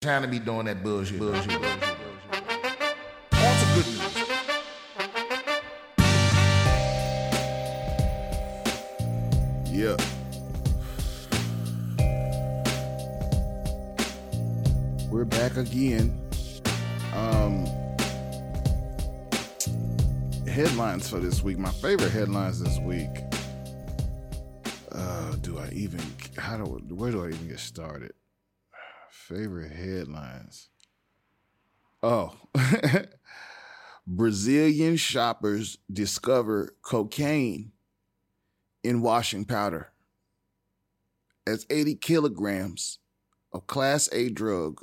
Trying to be doing that bullshit. bullshit, bullshit, bullshit. On to good news. Yeah. We're back again. Um headlines for this week. My favorite headlines this week. Uh do I even how do where do I even get started? Favorite headlines. Oh. Brazilian shoppers discover cocaine in washing powder as 80 kilograms of Class A drug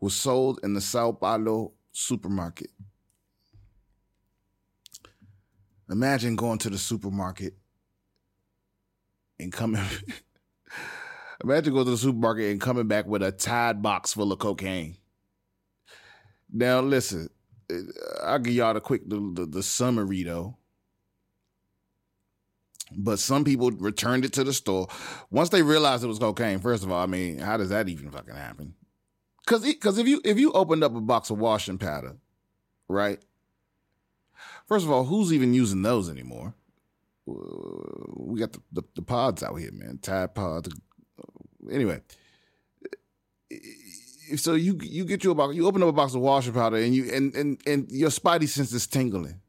was sold in the Sao Paulo supermarket. Imagine going to the supermarket and coming. Imagine going to the supermarket and coming back with a Tide box full of cocaine. Now, listen, uh, I'll give y'all the quick the, the, the summary though but some people returned it to the store once they realized it was cocaine. First of all, I mean, how does that even fucking happen? Because because if you if you opened up a box of washing powder, right? First of all, who's even using those anymore? Uh, we got the, the, the pods out here, man. Tide pods. Anyway, so you you get you a box, you open up a box of washing powder, and you and and and your spidey sense is tingling.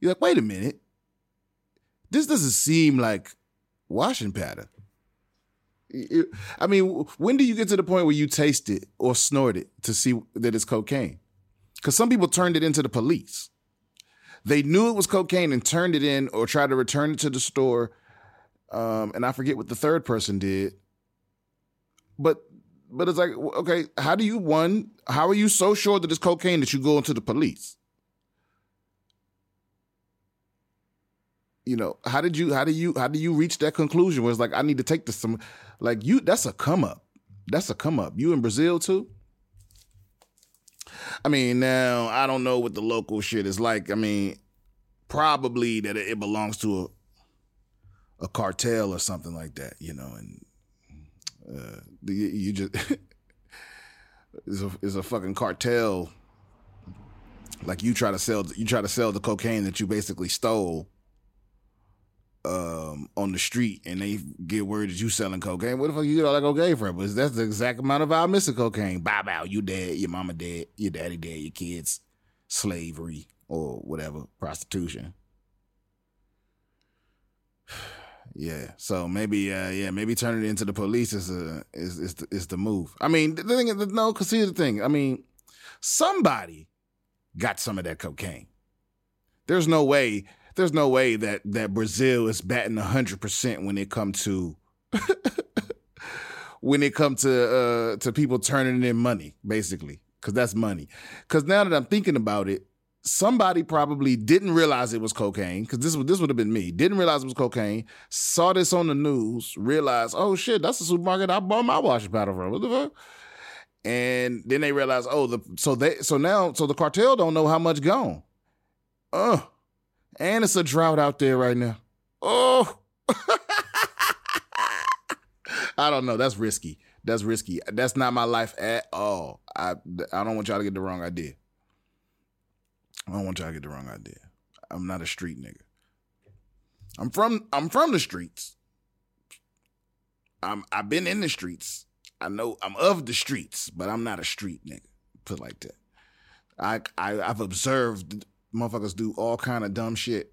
You're like, wait a minute this doesn't seem like washing powder. I mean, when do you get to the point where you taste it or snort it to see that it's cocaine? Because some people turned it into the police. They knew it was cocaine and turned it in or tried to return it to the store. Um, and I forget what the third person did. But but it's like, okay, how do you one? How are you so sure that it's cocaine that you go into the police? you know, how did you how do you how do you reach that conclusion where it's like I need to take this some like you that's a come up. That's a come up. You in Brazil too? I mean, now I don't know what the local shit is like. I mean, probably that it belongs to a a cartel or something like that, you know, and uh, you just is a is a fucking cartel. Like you try to sell you try to sell the cocaine that you basically stole um, on the street and they get word that you selling cocaine, where the fuck you get all that cocaine from? Because that's the exact amount of our missing cocaine. Bow bow, you dead, your mama dead, your daddy dead, your kids, slavery or whatever, prostitution. Yeah, so maybe, uh, yeah, maybe turning it into the police is a is is the, is the move. I mean, the thing is, no, because here's the thing. I mean, somebody got some of that cocaine. There's no way there's no way that that Brazil is batting hundred percent when it come to when it come to uh, to people turning in money, basically, because that's money. Because now that I'm thinking about it, somebody probably didn't realize it was cocaine. Because this would this would have been me. Didn't realize it was cocaine. Saw this on the news. Realized, oh shit, that's the supermarket I bought my washing powder from. What the fuck? And then they realize, oh, the so they so now so the cartel don't know how much gone. Uh, and it's a drought out there right now. Oh, I don't know. That's risky. That's risky. That's not my life at all. I I don't want y'all to get the wrong idea. I don't want y'all to get the wrong idea. I'm not a street nigga. I'm from I'm from the streets. I'm I've been in the streets. I know I'm of the streets, but I'm not a street nigga. Put like that. I, I I've observed motherfuckers do all kind of dumb shit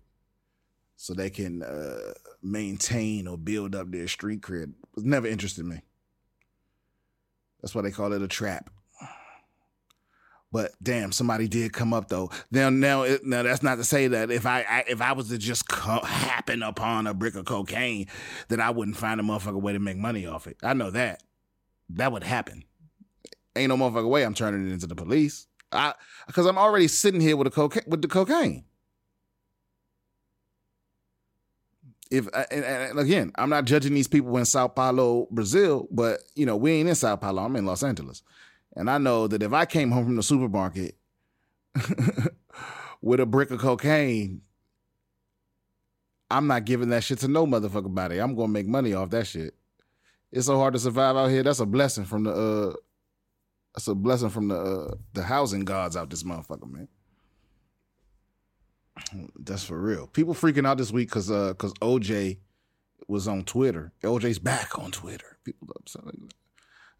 so they can uh, maintain or build up their street cred. It never interested me. That's why they call it a trap. But damn, somebody did come up though. Now, now, now that's not to say that if I, I if I was to just co- happen upon a brick of cocaine, that I wouldn't find a motherfucker way to make money off it. I know that that would happen. Ain't no motherfucker way I'm turning it into the police. I because I'm already sitting here with a cocaine with the cocaine. If uh, and, and, again, I'm not judging these people in Sao Paulo, Brazil, but you know we ain't in Sao Paulo. I'm in Los Angeles, and I know that if I came home from the supermarket with a brick of cocaine, I'm not giving that shit to no motherfucker body. I'm gonna make money off that shit. It's so hard to survive out here. That's a blessing from the uh That's a blessing from the uh, the housing gods out this motherfucker, man. That's for real. People freaking out this week because uh because OJ was on Twitter. OJ's back on Twitter. People upset.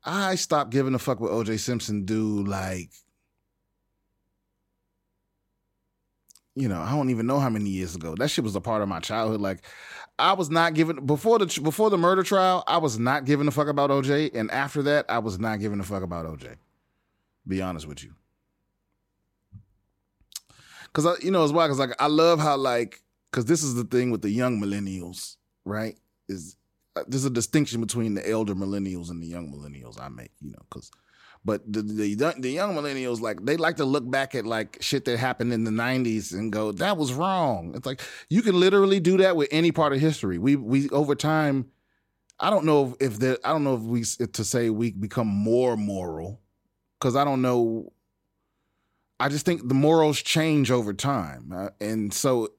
I stopped giving a fuck what OJ Simpson do. Like, you know, I don't even know how many years ago. That shit was a part of my childhood. Like, I was not giving before the before the murder trial. I was not giving a fuck about OJ, and after that, I was not giving a fuck about OJ. Be honest with you, because I, you know as well. Because like I love how like because this is the thing with the young millennials, right? Is there's a distinction between the elder millennials and the young millennials. I make you know because. But the, the the young millennials like they like to look back at like shit that happened in the '90s and go that was wrong. It's like you can literally do that with any part of history. We we over time, I don't know if, there I don't know if we to say we become more moral because I don't know. I just think the morals change over time, uh, and so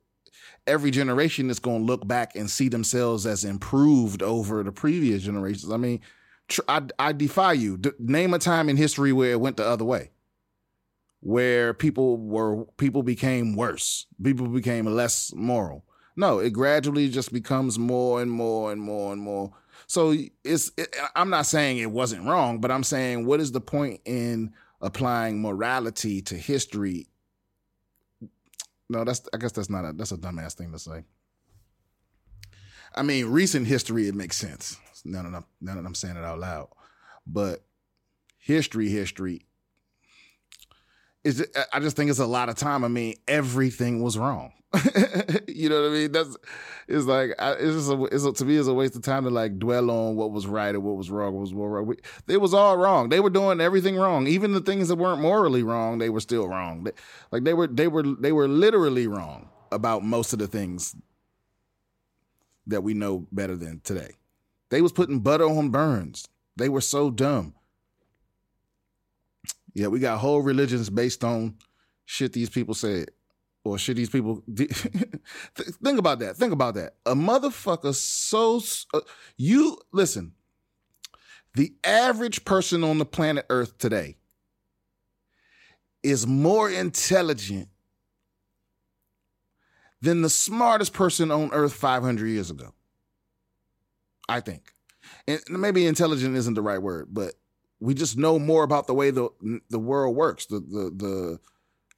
every generation is going to look back and see themselves as improved over the previous generations. I mean, tr- I, I defy you. D- name a time in history where it went the other way, where people were people became worse, people became less moral. No, it gradually just becomes more and more and more and more. So it's. It, I'm not saying it wasn't wrong, but I'm saying what is the point in applying morality to history no, that's I guess that's not a that's a dumbass thing to say. I mean, recent history it makes sense. Now that I'm now that I'm saying it out loud, but history, history I just think it's a lot of time. I mean, everything was wrong. you know what I mean? That's it's like it's just a, it's a, to me it's a waste of time to like dwell on what was right and what was wrong. What was wrong. We, it was all wrong. They were doing everything wrong. Even the things that weren't morally wrong, they were still wrong. They, like they were they were they were literally wrong about most of the things that we know better than today. They was putting butter on burns. They were so dumb. Yeah, we got whole religions based on shit these people said or should these people think about that? Think about that. A motherfucker so uh, you listen. The average person on the planet Earth today is more intelligent than the smartest person on Earth 500 years ago. I think, and maybe intelligent isn't the right word, but we just know more about the way the the world works. The the the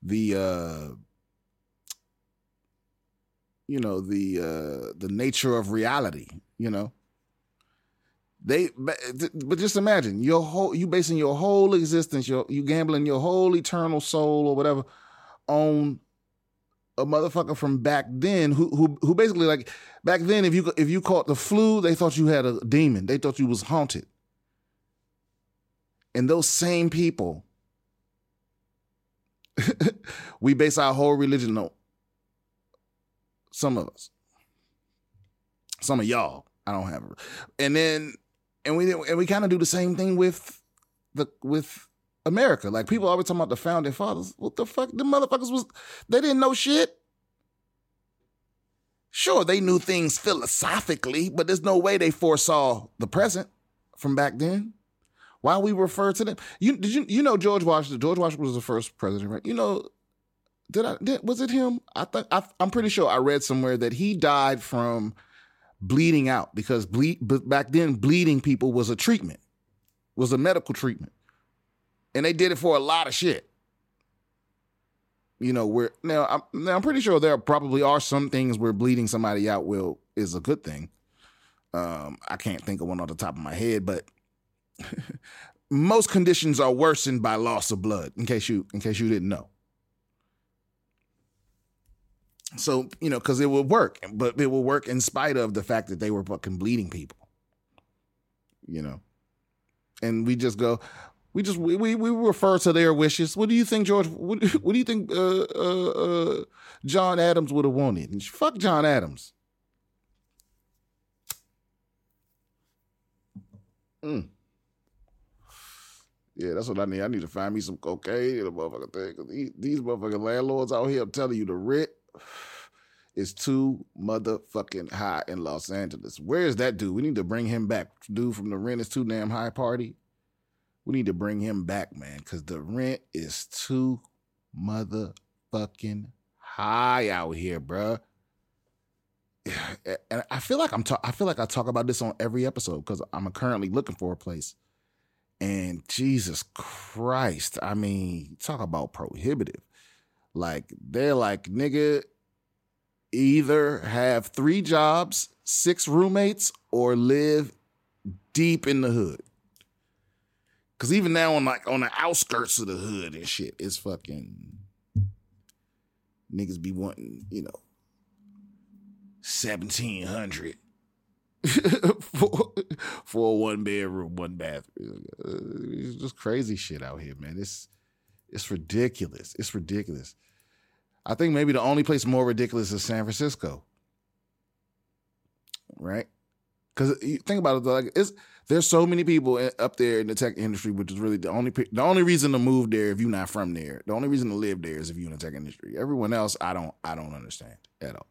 the uh you know the uh the nature of reality you know they but just imagine your whole you basing your whole existence your you gambling your whole eternal soul or whatever on a motherfucker from back then who who who basically like back then if you if you caught the flu they thought you had a demon they thought you was haunted and those same people we base our whole religion on some of us. Some of y'all. I don't have it. And then and we and we kind of do the same thing with the with America. Like people always talking about the founding fathers. What the fuck? The motherfuckers was they didn't know shit. Sure, they knew things philosophically, but there's no way they foresaw the present from back then. Why we refer to them? You did you you know George Washington? George Washington was the first president, right? You know did I did, was it him? I think I'm pretty sure I read somewhere that he died from bleeding out because bleed back then bleeding people was a treatment, was a medical treatment, and they did it for a lot of shit. You know, where now I'm now I'm pretty sure there probably are some things where bleeding somebody out will is a good thing. Um, I can't think of one on the top of my head, but most conditions are worsened by loss of blood. In case you in case you didn't know. So, you know, because it will work, but it will work in spite of the fact that they were fucking bleeding people. You know? And we just go, we just we we, refer to their wishes. What do you think, George? What, what do you think uh, uh, uh, John Adams would have wanted? And fuck John Adams. Mm. Yeah, that's what I need. I need to find me some cocaine and a motherfucker thing. These, these motherfucking landlords out here, I'm telling you, the rent is too motherfucking high in Los Angeles. Where is that dude? We need to bring him back. Dude from the rent is too damn high party. We need to bring him back, man, because the rent is too motherfucking high out here, bruh. And I feel like I'm ta- I feel like I talk about this on every episode because I'm currently looking for a place. And Jesus Christ, I mean, talk about prohibitive. Like they're like, nigga, either have three jobs, six roommates, or live deep in the hood. Cause even now on like on the outskirts of the hood and shit, it's fucking niggas be wanting, you know, seventeen hundred for, for one bedroom, one bathroom. It's just crazy shit out here, man. It's it's ridiculous. It's ridiculous. I think maybe the only place more ridiculous is San Francisco. Right? Because you think about it, like it's there's so many people up there in the tech industry, which is really the only the only reason to move there if you're not from there. The only reason to live there is if you're in the tech industry. Everyone else, I don't I don't understand at all.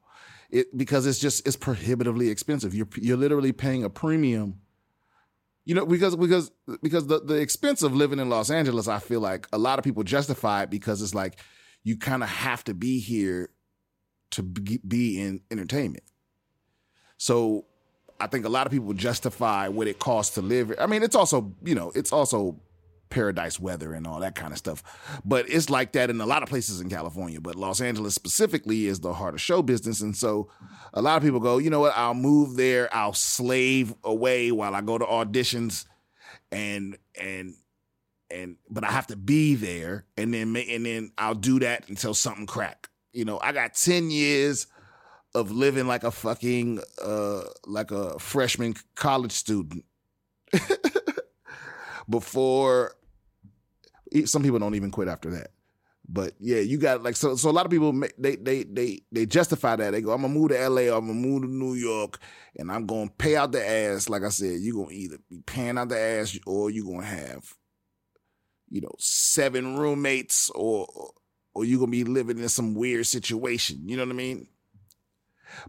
It because it's just it's prohibitively expensive. You're you're literally paying a premium. You know, because because because the, the expense of living in Los Angeles, I feel like a lot of people justify it because it's like you kind of have to be here to be in entertainment. So I think a lot of people justify what it costs to live. I mean, it's also, you know, it's also paradise weather and all that kind of stuff. But it's like that in a lot of places in California. But Los Angeles specifically is the heart of show business. And so a lot of people go, you know what, I'll move there, I'll slave away while I go to auditions and and and but I have to be there, and then and then I'll do that until something crack. You know, I got ten years of living like a fucking uh like a freshman college student before some people don't even quit after that but yeah you got like so so a lot of people they they they they justify that they go i'm gonna move to la or i'm gonna move to new york and i'm gonna pay out the ass like i said you're gonna either be paying out the ass or you're gonna have you know, seven roommates or or you're gonna be living in some weird situation. You know what I mean?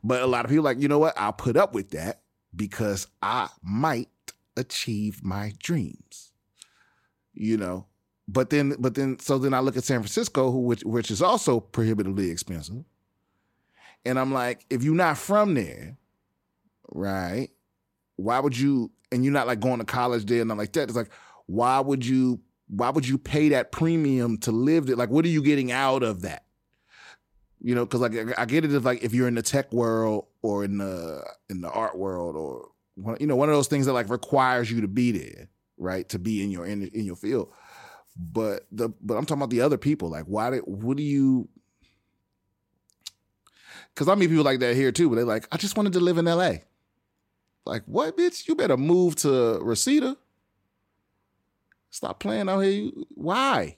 But a lot of people like, you know what? I'll put up with that because I might achieve my dreams. You know. But then but then so then I look at San Francisco, who which which is also prohibitively expensive. And I'm like, if you're not from there, right? Why would you and you're not like going to college there and nothing like that? It's like, why would you why would you pay that premium to live there? Like, what are you getting out of that? You know, because like I get it if like if you're in the tech world or in the in the art world or you know one of those things that like requires you to be there, right? To be in your in, in your field. But the but I'm talking about the other people. Like, why did what do you? Because I meet people like that here too, but they're like, I just wanted to live in L.A. Like, what, bitch? You better move to Reseda Stop playing out here. Why?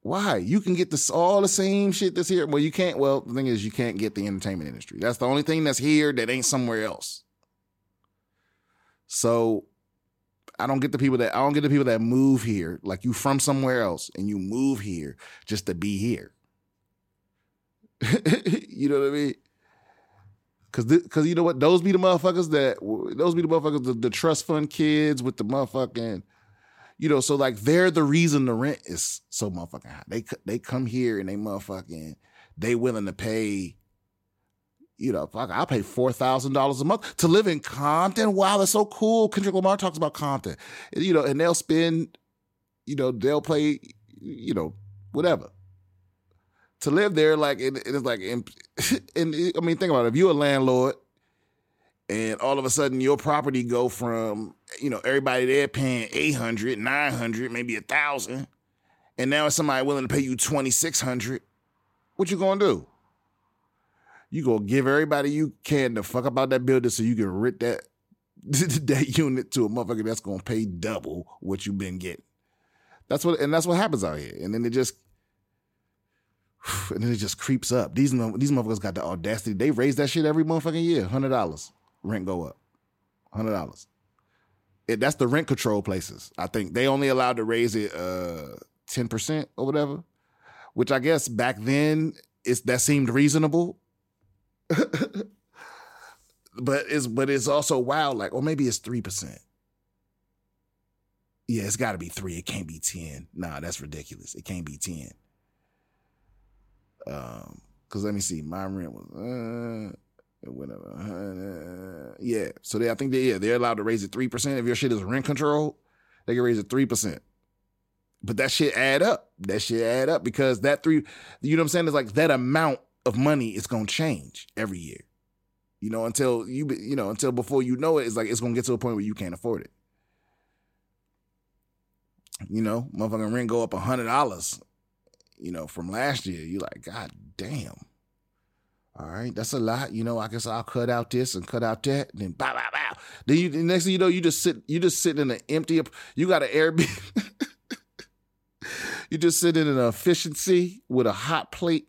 Why? You can get this all the same shit that's here. Well, you can't. Well, the thing is, you can't get the entertainment industry. That's the only thing that's here that ain't somewhere else. So I don't get the people that I don't get the people that move here, like you from somewhere else, and you move here just to be here. you know what I mean? Cause, cause you know what? Those be the motherfuckers that those be the motherfuckers the, the trust fund kids with the motherfucking, you know. So like they're the reason the rent is so motherfucking high. They they come here and they motherfucking they willing to pay. You know, fuck, I'll pay four thousand dollars a month to live in Compton. Wow, that's so cool. Kendrick Lamar talks about Compton, you know, and they'll spend, you know, they'll play, you know, whatever to live there, like it, it's like, and, and I mean, think about it. If you're a landlord and all of a sudden your property go from, you know, everybody there paying 800, 900, maybe a thousand, and now somebody willing to pay you 2600, what you gonna do? You gonna give everybody you can to fuck about that building so you can rent that that unit to a motherfucker that's gonna pay double what you've been getting. That's what, and that's what happens out here. And then it just and then it just creeps up. These these motherfuckers got the audacity. They raise that shit every motherfucking year. Hundred dollars rent go up. Hundred dollars. That's the rent control places. I think they only allowed to raise it uh, ten uh, percent or whatever, which I guess back then is that seemed reasonable. But it's but it's also wild. Like, or maybe it's three percent. Yeah, it's got to be three. It can't be ten. Nah, that's ridiculous. It can't be ten. Um, cause let me see, my rent was uh. Uh, yeah, so they, I think they, yeah, they're allowed to raise it three percent if your shit is rent control. They can raise it three percent. But that shit add up. That shit add up because that three, you know what I'm saying? It's like that amount of money is gonna change every year. You know, until you, you know, until before you know it, it's like it's gonna get to a point where you can't afford it. You know, motherfucking rent go up a hundred dollars, you know, from last year. you're like, God damn. All right, that's a lot. You know, I guess I'll cut out this and cut out that, and then bow, bow, bow. Then you, the next thing you know, you just sit, you just sitting in an empty. You got an Airbnb. you just sit in an efficiency with a hot plate.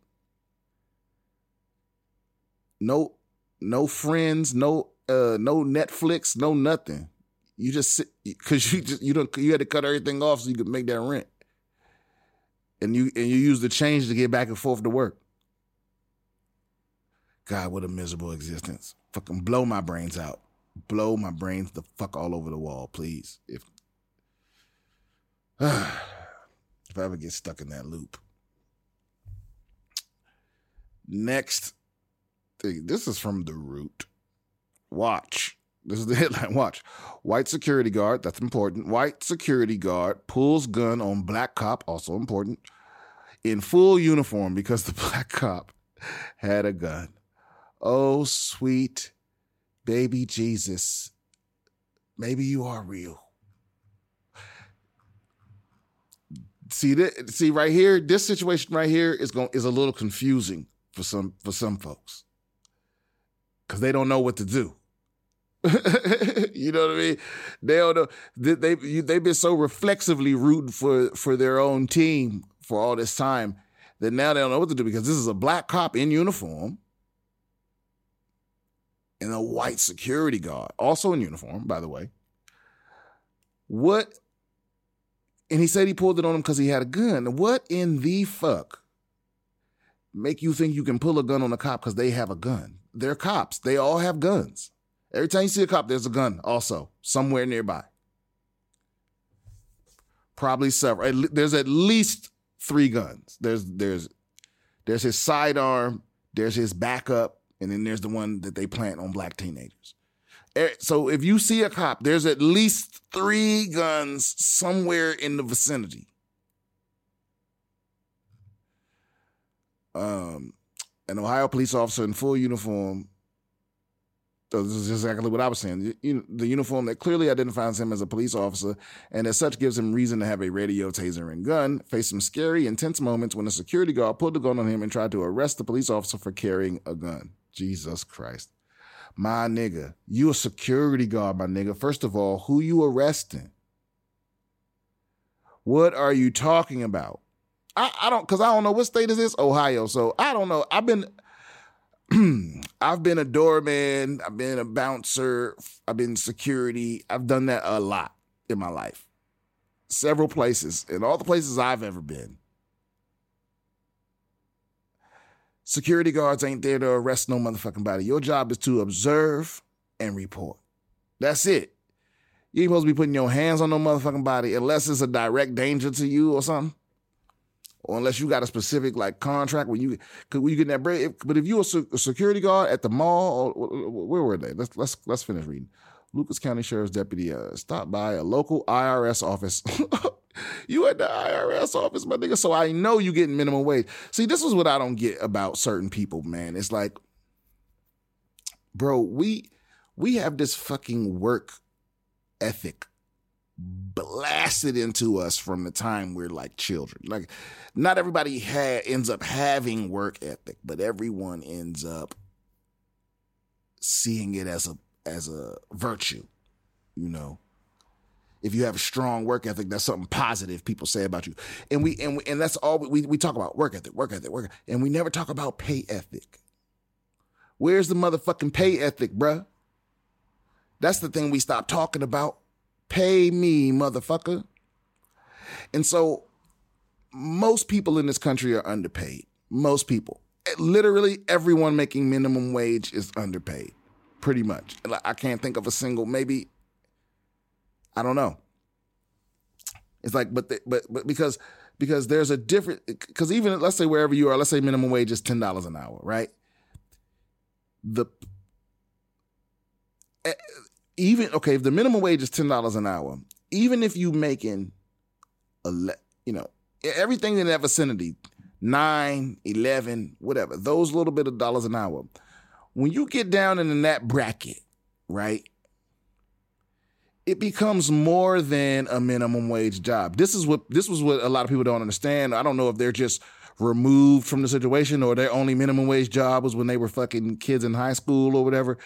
No, no friends, no, uh, no Netflix, no nothing. You just sit because you just you don't you had to cut everything off so you could make that rent, and you and you use the change to get back and forth to work. God, what a miserable existence. Fucking blow my brains out. Blow my brains the fuck all over the wall, please. If if I ever get stuck in that loop. Next This is from The Root. Watch. This is the headline. Watch. White security guard, that's important. White security guard pulls gun on black cop, also important, in full uniform because the black cop had a gun. Oh, sweet baby Jesus. Maybe you are real. See that see right here, this situation right here is going is a little confusing for some for some folks. Cause they don't know what to do. you know what I mean? They don't know. They, they they've been so reflexively rooting for for their own team for all this time that now they don't know what to do because this is a black cop in uniform and a white security guard, also in uniform, by the way. What? And he said he pulled it on him because he had a gun. What in the fuck make you think you can pull a gun on a cop because they have a gun? They're cops. They all have guns. Every time you see a cop, there's a gun also somewhere nearby. Probably several. There's at least three guns. There's there's there's his sidearm. There's his backup and then there's the one that they plant on black teenagers. So if you see a cop, there's at least three guns somewhere in the vicinity. Um, an Ohio police officer in full uniform. So this is exactly what I was saying. The uniform that clearly identifies him as a police officer and as such gives him reason to have a radio, taser, and gun, faced some scary, intense moments when a security guard pulled a gun on him and tried to arrest the police officer for carrying a gun. Jesus Christ. My nigga, you a security guard, my nigga. First of all, who you arresting? What are you talking about? I, I don't cause I don't know what state is this? Ohio. So I don't know. I've been I've been a doorman, I've been a bouncer, I've been security. I've done that a lot in my life. Several places, in all the places I've ever been. Security guards ain't there to arrest no motherfucking body. Your job is to observe and report. That's it. You ain't supposed to be putting your hands on no motherfucking body unless it's a direct danger to you or something. Or unless you got a specific like contract when you could you get that break. But if you a, a security guard at the mall, or, where were they? Let's let's let's finish reading. Lucas County Sheriff's deputy uh, stopped by a local IRS office You at the IRS office, my nigga. So I know you getting minimum wage. See, this is what I don't get about certain people, man. It's like, bro, we we have this fucking work ethic blasted into us from the time we're like children. Like, not everybody ha- ends up having work ethic, but everyone ends up seeing it as a as a virtue, you know if you have a strong work ethic, that's something positive people say about you. And we and we, and that's all we we talk about work ethic, work ethic, work, and we never talk about pay ethic. Where's the motherfucking pay ethic, bruh? That's the thing we stop talking about. Pay me, motherfucker. And so most people in this country are underpaid. Most people. Literally everyone making minimum wage is underpaid. Pretty much. I can't think of a single, maybe I don't know. It's like, but the, but but because because there's a different because even let's say wherever you are, let's say minimum wage is ten dollars an hour, right? The eh, even okay, if the minimum wage is ten dollars an hour, even if you making a you know everything in that vicinity, nine, 11, whatever, those little bit of dollars an hour, when you get down in that bracket, right? It becomes more than a minimum wage job. This is what this was what a lot of people don't understand. I don't know if they're just removed from the situation or their only minimum wage job was when they were fucking kids in high school or whatever.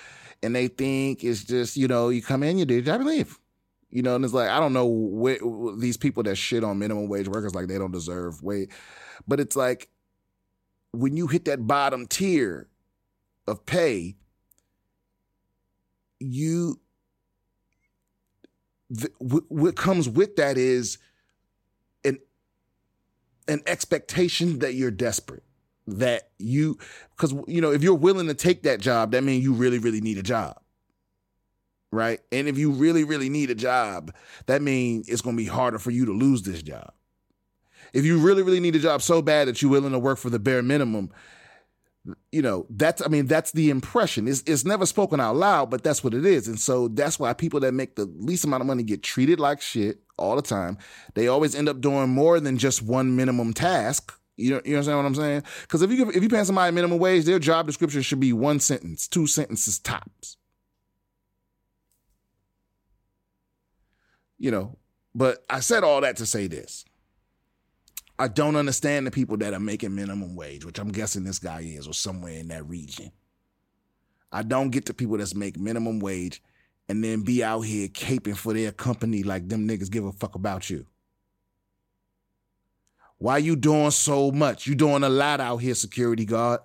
And they think it's just, you know, you come in, you do your job, you leave. You know, and it's like, I don't know these people that shit on minimum wage workers like they don't deserve wage. But it's like when you hit that bottom tier of pay, you the, what comes with that is an an expectation that you're desperate that you because you know if you're willing to take that job that means you really really need a job right and if you really really need a job that means it's going to be harder for you to lose this job if you really, really need a job so bad that you're willing to work for the bare minimum, you know, that's, I mean, that's the impression. It's, it's never spoken out loud, but that's what it is. And so that's why people that make the least amount of money get treated like shit all the time. They always end up doing more than just one minimum task. You know, you understand what I'm saying? Because if you if you pay somebody minimum wage, their job description should be one sentence, two sentences tops. You know, but I said all that to say this. I don't understand the people that are making minimum wage, which I'm guessing this guy is, or somewhere in that region. I don't get the people that's make minimum wage and then be out here caping for their company like them niggas give a fuck about you. Why you doing so much? You doing a lot out here, security guard.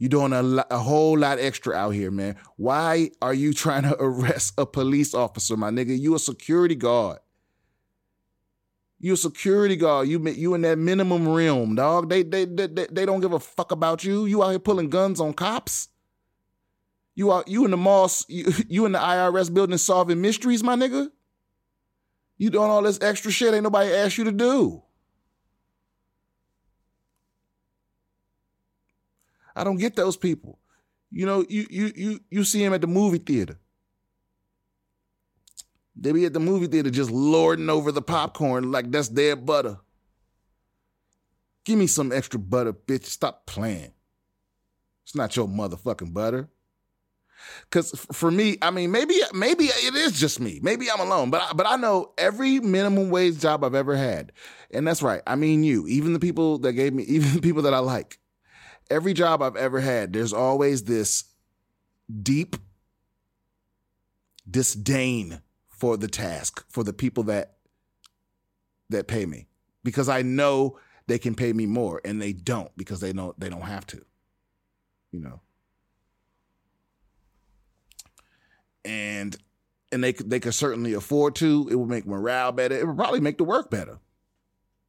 You doing a, a whole lot extra out here, man. Why are you trying to arrest a police officer, my nigga? You a security guard. You a security guard. You you in that minimum realm, dog. They they they they don't give a fuck about you. You out here pulling guns on cops. You out you in the mall. You, you in the IRS building solving mysteries, my nigga. You doing all this extra shit ain't nobody asked you to do. I don't get those people. You know, you you you you see him at the movie theater. They be at the movie theater just lording over the popcorn like that's their butter. Give me some extra butter, bitch. Stop playing. It's not your motherfucking butter. Cause for me, I mean, maybe maybe it is just me. Maybe I'm alone, but I, but I know every minimum wage job I've ever had, and that's right. I mean, you, even the people that gave me, even the people that I like, every job I've ever had, there's always this deep disdain for the task, for the people that that pay me. Because I know they can pay me more and they don't because they don't they don't have to. You know. And and they they could certainly afford to. It would make morale better. It would probably make the work better.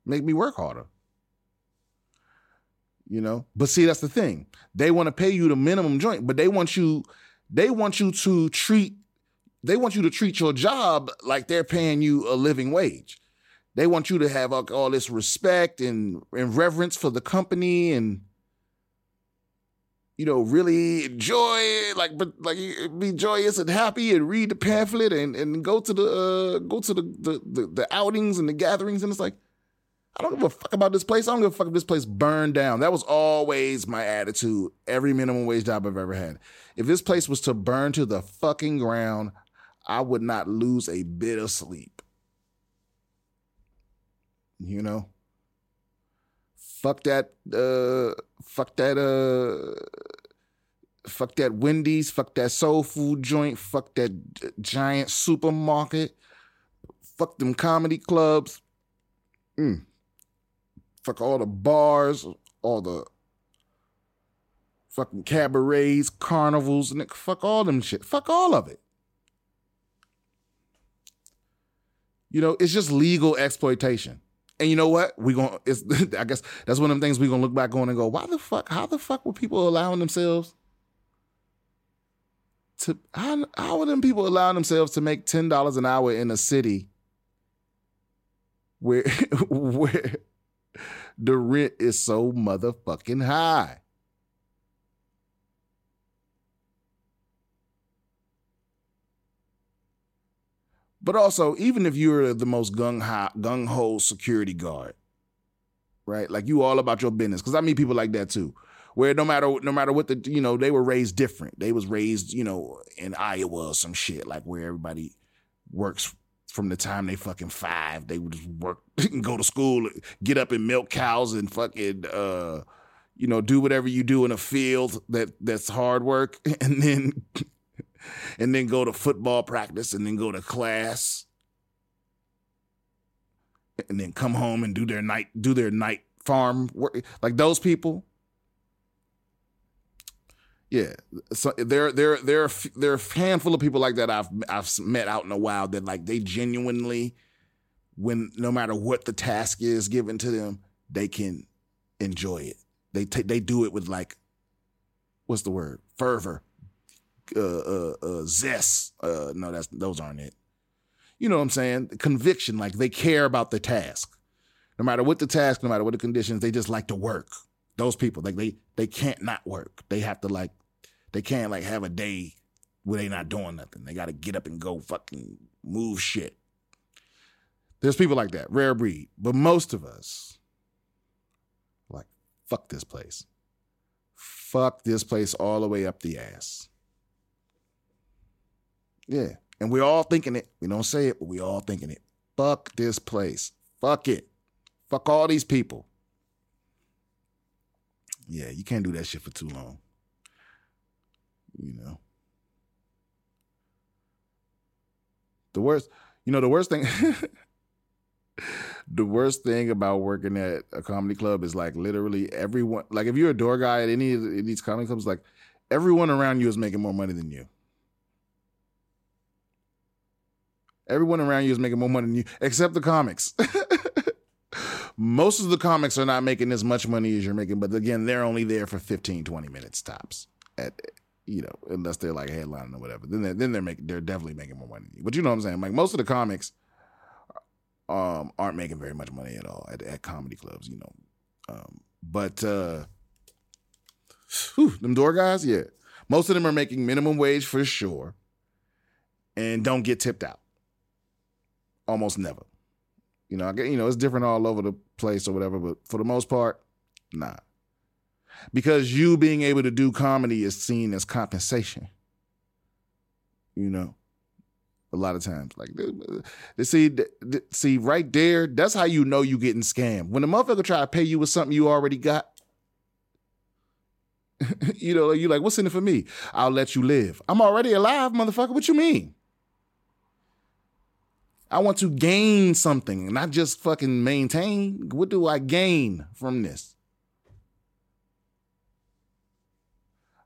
Make me work harder. You know? But see, that's the thing. They want to pay you the minimum joint, but they want you they want you to treat they want you to treat your job like they're paying you a living wage. They want you to have all, this respect and, and reverence for the company and you know, really enjoy it, like but like be joyous and happy and read the pamphlet and, and go to the uh, go to the, the, the the outings and the gatherings and it's like I don't give a fuck about this place. I don't give a fuck if this place burned down. That was always my attitude. Every minimum wage job I've ever had. If this place was to burn to the fucking ground, I would not lose a bit of sleep. You know? Fuck that uh fuck that uh fuck that Wendy's, fuck that soul food joint, fuck that giant supermarket, fuck them comedy clubs. Mm. Fuck all the bars, all the fucking cabarets, carnivals, and fuck all them shit. Fuck all of it. You know, it's just legal exploitation. And you know what? We going it's I guess that's one of the things we're gonna look back on and go, why the fuck, how the fuck were people allowing themselves to how how them people allowing themselves to make ten dollars an hour in a city where where the rent is so motherfucking high. But also, even if you're the most gung gung ho security guard, right? Like you all about your business, because I meet people like that too, where no matter no matter what the you know they were raised different. They was raised you know in Iowa or some shit like where everybody works from the time they fucking five. They would just work and go to school, get up and milk cows and fucking uh, you know do whatever you do in a field that that's hard work, and then and then go to football practice and then go to class and then come home and do their night do their night farm work like those people yeah so there there there are, there are a handful of people like that I've I've met out in the wild that like they genuinely when no matter what the task is given to them they can enjoy it they take they do it with like what's the word fervor uh, uh, uh, zest. Uh, no, that's those aren't it. You know what I'm saying? Conviction, like they care about the task. No matter what the task, no matter what the conditions, they just like to work. Those people, like they they can't not work. They have to like they can't like have a day where they not doing nothing. They got to get up and go fucking move shit. There's people like that, rare breed. But most of us, like, fuck this place. Fuck this place all the way up the ass. Yeah. And we're all thinking it. We don't say it, but we all thinking it. Fuck this place. Fuck it. Fuck all these people. Yeah, you can't do that shit for too long. You know. The worst, you know, the worst thing the worst thing about working at a comedy club is like literally everyone like if you're a door guy at any of these comedy clubs, like everyone around you is making more money than you. Everyone around you is making more money than you, except the comics. Most of the comics are not making as much money as you're making, but again, they're only there for 15, 20 minutes tops. At you know, unless they're like headlining or whatever. Then they're, then they're making they're definitely making more money. But you know what I'm saying? Like most of the comics um, aren't making very much money at all at, at comedy clubs, you know. Um, but uh, whew, them door guys, yeah, most of them are making minimum wage for sure, and don't get tipped out almost never. You know, I get, you know, it's different all over the place or whatever, but for the most part, nah. Because you being able to do comedy is seen as compensation. You know, a lot of times, like, see, see, right there, that's how you know you getting scammed. When a motherfucker try to pay you with something you already got, you know, you like, what's in it for me? I'll let you live. I'm already alive, motherfucker. What you mean? I want to gain something, not just fucking maintain. What do I gain from this?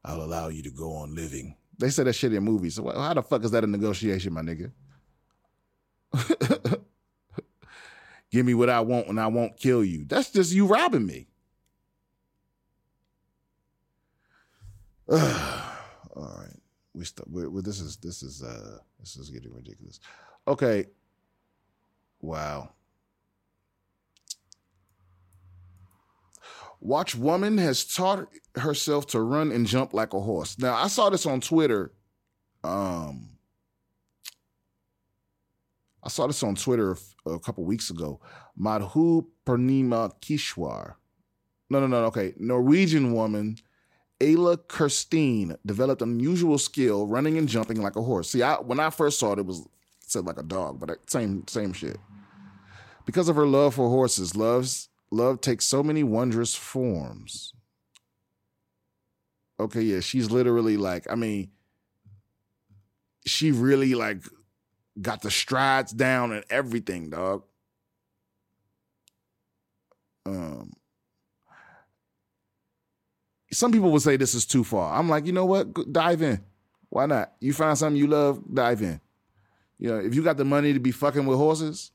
I'll allow you to go on living. They say that shit in movies. So how the fuck is that a negotiation, my nigga? Give me what I want and I won't kill you. That's just you robbing me. All right. We stop. We're, we're, this is this is uh this is getting ridiculous. Okay, Wow. Watch woman has taught herself to run and jump like a horse. Now I saw this on Twitter. Um, I saw this on Twitter a couple weeks ago. Madhu Purnima Kishwar. No, no, no. Okay, Norwegian woman Ayla Kirstine developed unusual skill running and jumping like a horse. See, I, when I first saw it, it was it said like a dog, but same same shit. Because of her love for horses, love's love takes so many wondrous forms. Okay, yeah, she's literally like, I mean, she really like got the strides down and everything, dog. Um some people would say this is too far. I'm like, you know what? Dive in. Why not? You find something you love, dive in. You know, if you got the money to be fucking with horses,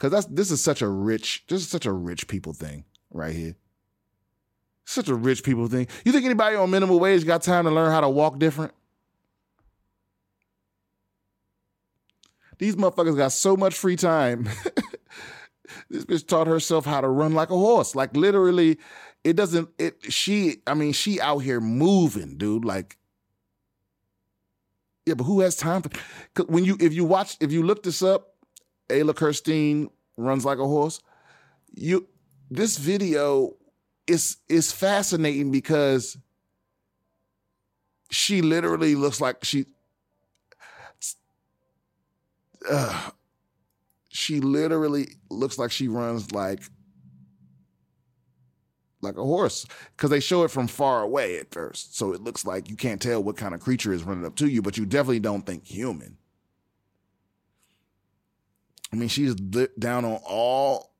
because that's this is such a rich, this is such a rich people thing right here. Such a rich people thing. You think anybody on minimum wage got time to learn how to walk different? These motherfuckers got so much free time. this bitch taught herself how to run like a horse. Like literally, it doesn't. It she. I mean, she out here moving, dude. Like, yeah, but who has time for? When you if you watch if you look this up, Ayla Kirstine runs like a horse. You this video is is fascinating because she literally looks like she. Uh, she literally looks like she runs like like a horse because they show it from far away at first so it looks like you can't tell what kind of creature is running up to you but you definitely don't think human i mean she's down on all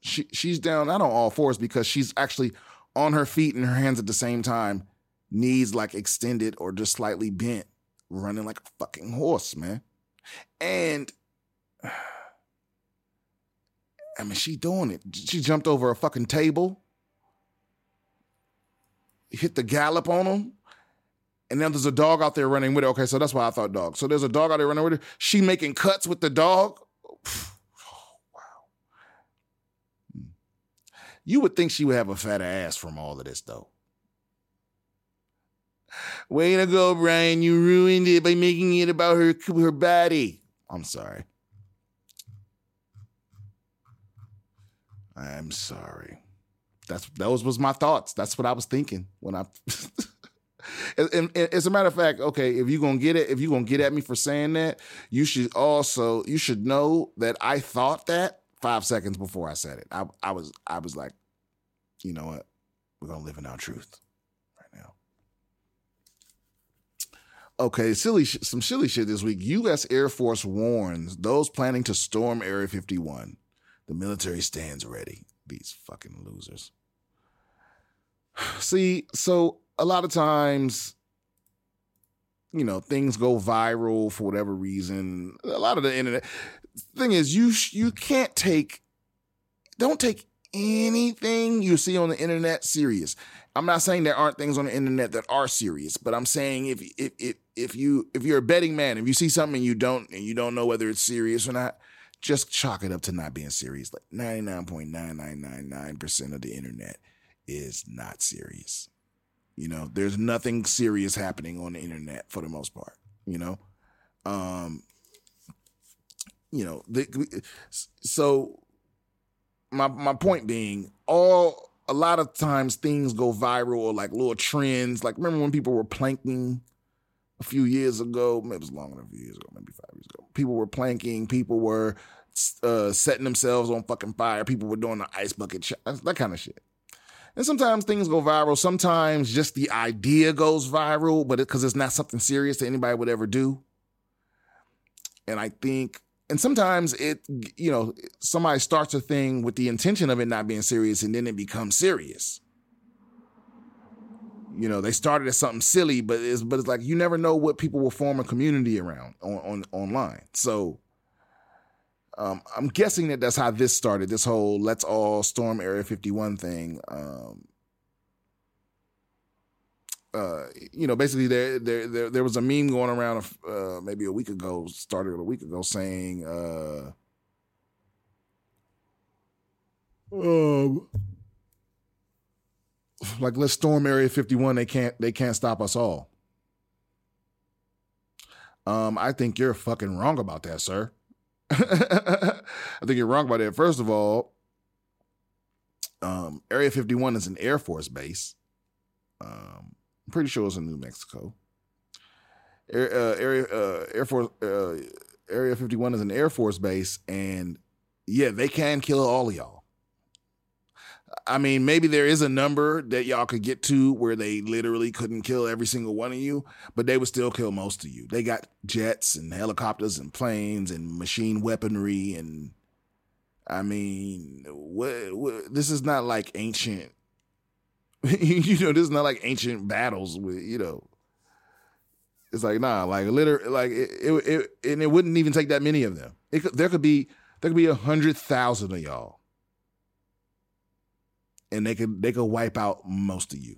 she she's down not on all fours because she's actually on her feet and her hands at the same time knees like extended or just slightly bent running like a fucking horse man and I mean, she doing it. She jumped over a fucking table, hit the gallop on him, and now there's a dog out there running with her. Okay, so that's why I thought dog. So there's a dog out there running with her. She making cuts with the dog. Oh, wow. You would think she would have a fat ass from all of this, though. Way to go, Brian. You ruined it by making it about her her body. I'm sorry. I'm sorry. That's those was my thoughts. That's what I was thinking when I. as a matter of fact, okay, if you're gonna get it, if you're gonna get at me for saying that, you should also you should know that I thought that five seconds before I said it. I I was I was like, you know what, we're gonna live in our truth right now. Okay, silly sh- some silly shit this week. U.S. Air Force warns those planning to storm Area 51. The military stands ready. These fucking losers. See, so a lot of times, you know, things go viral for whatever reason. A lot of the internet thing is, you you can't take, don't take anything you see on the internet serious. I'm not saying there aren't things on the internet that are serious, but I'm saying if if if if you if you're a betting man, if you see something and you don't and you don't know whether it's serious or not, just chalk it up to not being serious. Like 99.9999% of the internet is not serious. You know, there's nothing serious happening on the internet for the most part, you know? Um you know, the, so my my point being all a lot of times things go viral or like little trends. Like remember when people were planking a few years ago? Maybe it was longer than a few years ago, maybe five years ago. People were planking. People were uh, setting themselves on fucking fire. People were doing the ice bucket, ch- that kind of shit. And sometimes things go viral. Sometimes just the idea goes viral, but because it's not something serious that anybody would ever do. And I think, and sometimes it, you know, somebody starts a thing with the intention of it not being serious, and then it becomes serious. You know, they started as something silly, but it's but it's like you never know what people will form a community around on, on online. So um, I'm guessing that that's how this started. This whole "Let's all storm Area 51" thing. Um, uh, you know, basically there, there there there was a meme going around uh, maybe a week ago, started a week ago, saying, uh, um, like let's storm Area 51. They can't they can't stop us all. Um, I think you're fucking wrong about that, sir. I think you're wrong about that. First of all, um, Area 51 is an Air Force base. Um, I'm pretty sure it's in New Mexico. Air, uh, area uh, Air Force uh, Area 51 is an Air Force base, and yeah, they can kill all of y'all. I mean, maybe there is a number that y'all could get to where they literally couldn't kill every single one of you, but they would still kill most of you. They got jets and helicopters and planes and machine weaponry, and I mean, what, what this is not like ancient you know, this is not like ancient battles with, you know. It's like nah, like literally, like it, it, it, and it wouldn't even take that many of them. It could, there could be there could be a hundred thousand of y'all, and they could they could wipe out most of you.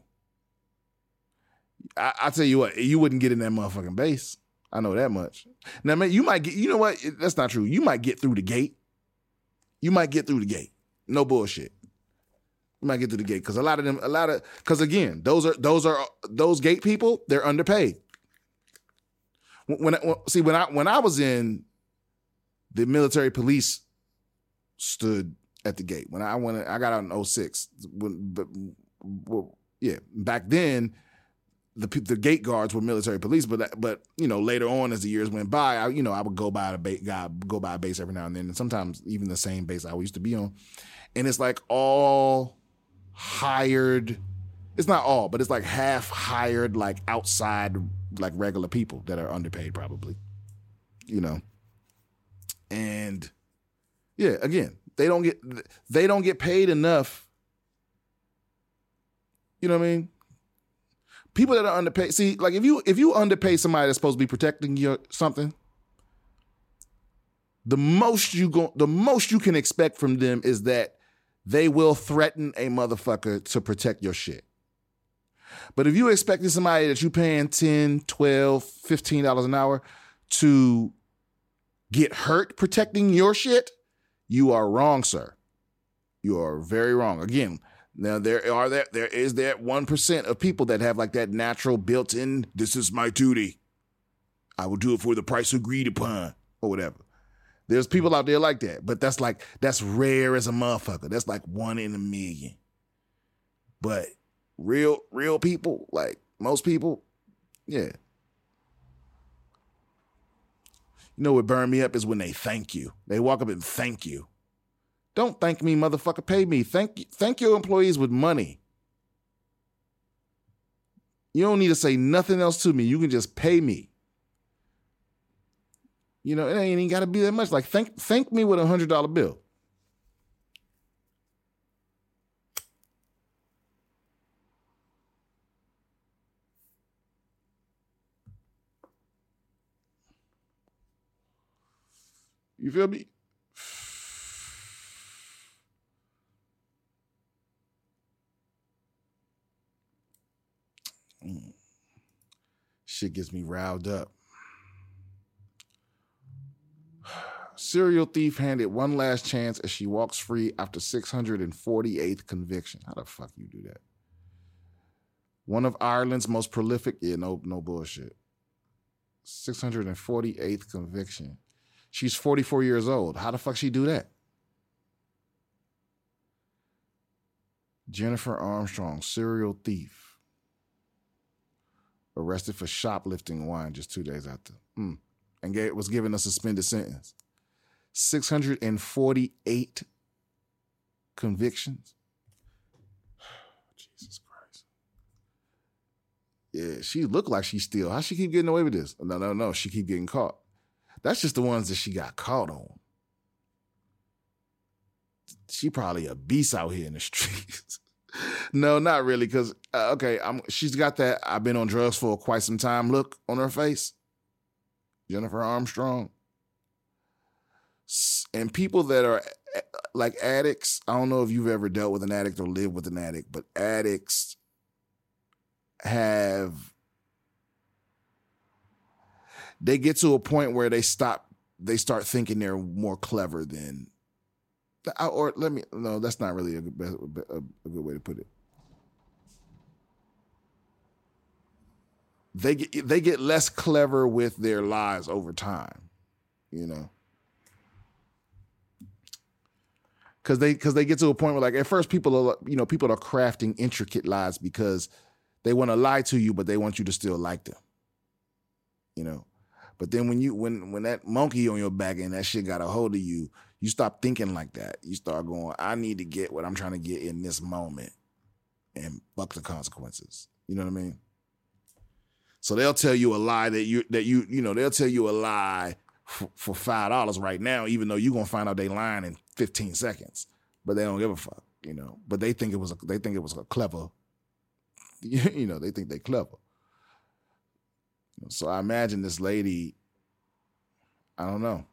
I, I tell you what, you wouldn't get in that motherfucking base. I know that much. Now, man, you might get. You know what? That's not true. You might get through the gate. you might get through the gate. No bullshit. You might get through the gate because a lot of them, a lot of, because again, those are those are those gate people. They're underpaid. When, when see when I when I was in the military police stood at the gate. When I went I got out in 06 when but well, yeah back then the the gate guards were military police but but you know later on as the years went by I you know I would go by a base go by a base every now and then and sometimes even the same base I used to be on. And it's like all hired it's not all but it's like half hired like outside like regular people that are underpaid probably you know? And yeah again they don't get they don't get paid enough you know what i mean people that are underpaid see like if you if you underpay somebody that's supposed to be protecting your something the most you go the most you can expect from them is that they will threaten a motherfucker to protect your shit. But if you expecting somebody that you paying 10, 12, 15 dollars an hour to get hurt protecting your shit, you are wrong, sir. You are very wrong. Again, now there are that there is that 1% of people that have like that natural built-in this is my duty. I will do it for the price agreed upon or whatever. There's people out there like that, but that's like that's rare as a motherfucker. That's like one in a million. But real real people, like most people, yeah. You know what burned me up is when they thank you. They walk up and thank you. Don't thank me, motherfucker. Pay me. Thank you. thank your employees with money. You don't need to say nothing else to me. You can just pay me. You know, it ain't even got to be that much. Like thank thank me with a hundred dollar bill. You feel me? Mm. Shit gets me riled up. Serial thief handed one last chance as she walks free after 648th conviction. How the fuck you do that? One of Ireland's most prolific, yeah, no, no bullshit. 648th conviction. She's 44 years old. How the fuck she do that? Jennifer Armstrong, serial thief. Arrested for shoplifting wine just two days after. Mm. And was given a suspended sentence. 648 convictions. Jesus Christ. Yeah, she looked like she still. How she keep getting away with this? No, no, no. She keep getting caught. That's just the ones that she got caught on. She probably a beast out here in the streets. no, not really. Cause uh, okay, I'm. She's got that. I've been on drugs for quite some time. Look on her face. Jennifer Armstrong and people that are like addicts. I don't know if you've ever dealt with an addict or lived with an addict, but addicts have they get to a point where they stop they start thinking they're more clever than or let me no that's not really a good, a, a good way to put it. They get they get less clever with their lies over time you know? Because they because they get to a point where like at first people are you know people are crafting intricate lies because they want to lie to you but they want you to still like them you know but then when you when when that monkey on your back and that shit got a hold of you you stop thinking like that you start going i need to get what i'm trying to get in this moment and fuck the consequences you know what i mean so they'll tell you a lie that you that you you know they'll tell you a lie for, five dollars right now, even though you're gonna find out they lying in 15 seconds. But they don't give a fuck, you know. But they think it was a, they think it was a clever, you know, they think they clever. So I imagine this lady, I don't know.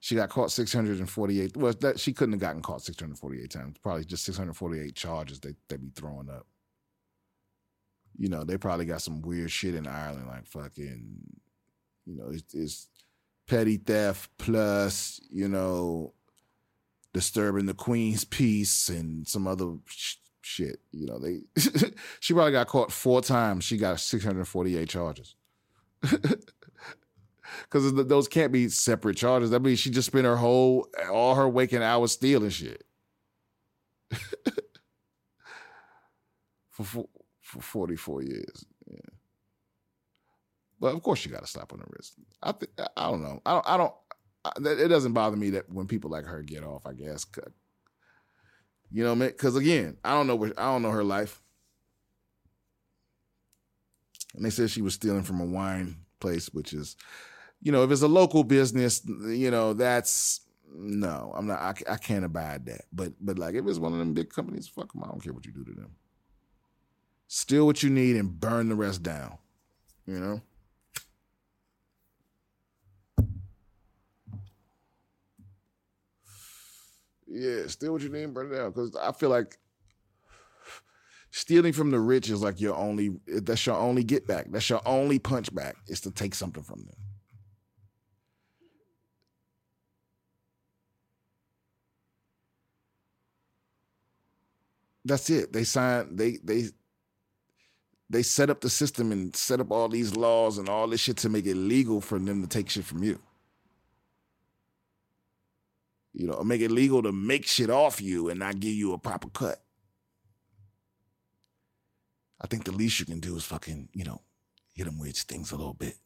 She got caught 648. Well, that she couldn't have gotten caught 648 times. Probably just 648 charges they they be throwing up. You know, they probably got some weird shit in Ireland, like fucking, you know, it's, it's petty theft plus, you know, disturbing the queen's peace and some other sh- shit. You know, they she probably got caught four times. She got 648 charges. Because those can't be separate charges. That means she just spent her whole all her waking hours stealing shit. for, for for 44 years. Yeah. But of course, you got to slap on the wrist. I I don't know. I don't. I don't. I, it doesn't bother me that when people like her get off. I guess. You know, because again, I don't know. I don't know her life. And they said she was stealing from a wine place, which is, you know, if it's a local business, you know, that's no. I'm not. I, I can't abide that. But but like if it's one of them big companies, fuck them. I don't care what you do to them. Steal what you need and burn the rest down. You know. Yeah, steal what you need and burn it down. Because I feel like stealing from the rich is like your only that's your only get back. That's your only punch back is to take something from them. That's it. They sign they they they set up the system and set up all these laws and all this shit to make it legal for them to take shit from you you know, make it legal to make shit off you and not give you a proper cut. I think the least you can do is fucking, you know, hit him it stings a little bit.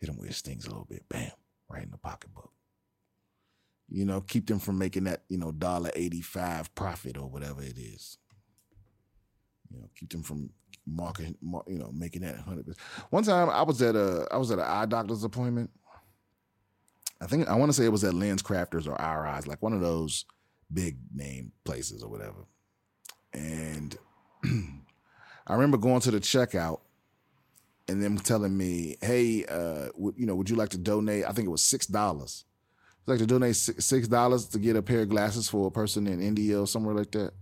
Hit him it stings a little bit. Bam, right in the pocketbook. You know, keep them from making that, you know, dollar eighty five profit or whatever it is. You know, keep them from marking, you know, making that hundred. One time, I was at a, I was at an eye doctor's appointment I think I want to say it was at LensCrafters or Our Eyes, like one of those big name places or whatever. And I remember going to the checkout and them telling me, "Hey, uh, w- you know, would you like to donate? I think it was six dollars. Like to donate six dollars to get a pair of glasses for a person in India or somewhere like that."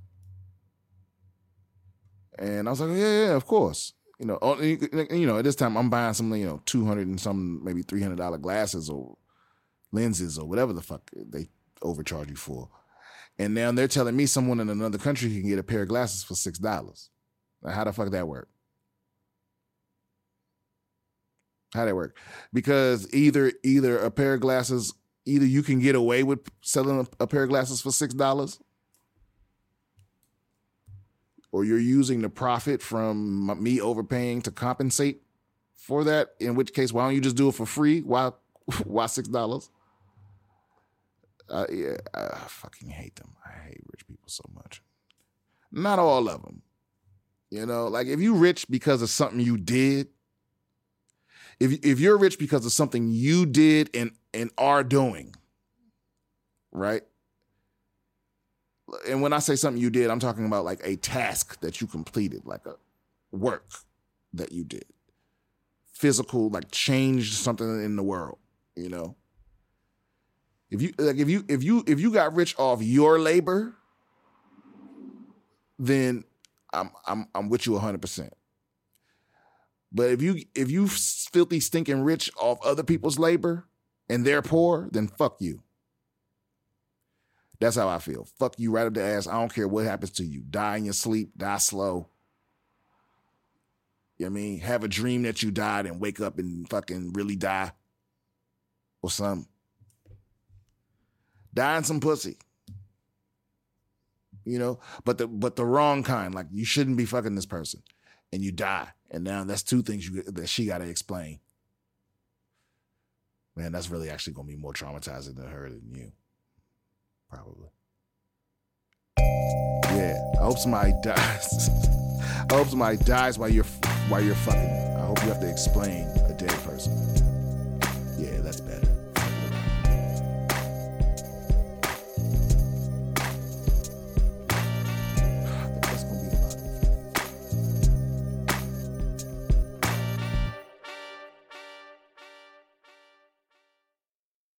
And I was like, "Yeah, yeah, of course." You know, you know, at this time I'm buying some, you know, two hundred and some, maybe three hundred dollar glasses or lenses or whatever the fuck they overcharge you for. And now they're telling me someone in another country can get a pair of glasses for six dollars. How the fuck that work? How that work? Because either either a pair of glasses, either you can get away with selling a, a pair of glasses for six dollars, or you're using the profit from me overpaying to compensate for that. In which case, why don't you just do it for free? Why why six dollars? Uh, yeah, I fucking hate them. I hate rich people so much. Not all of them. You know, like if you rich because of something you did, if if you're rich because of something you did and and are doing, right? And when I say something you did, I'm talking about like a task that you completed, like a work that you did. Physical, like changed something in the world, you know? If you like if you if you if you got rich off your labor, then I'm I'm I'm with you 100%. But if you if you filthy stinking rich off other people's labor and they're poor, then fuck you. That's how I feel. Fuck you right up the ass. I don't care what happens to you. Die in your sleep, die slow. You know what I mean? Have a dream that you died and wake up and fucking really die. Or something dying some pussy. You know, but the but the wrong kind. Like you shouldn't be fucking this person, and you die, and now that's two things you that she got to explain. Man, that's really actually gonna be more traumatizing to her than you, probably. Yeah, I hope somebody dies. I hope somebody dies while you're while you're fucking. I hope you have to explain.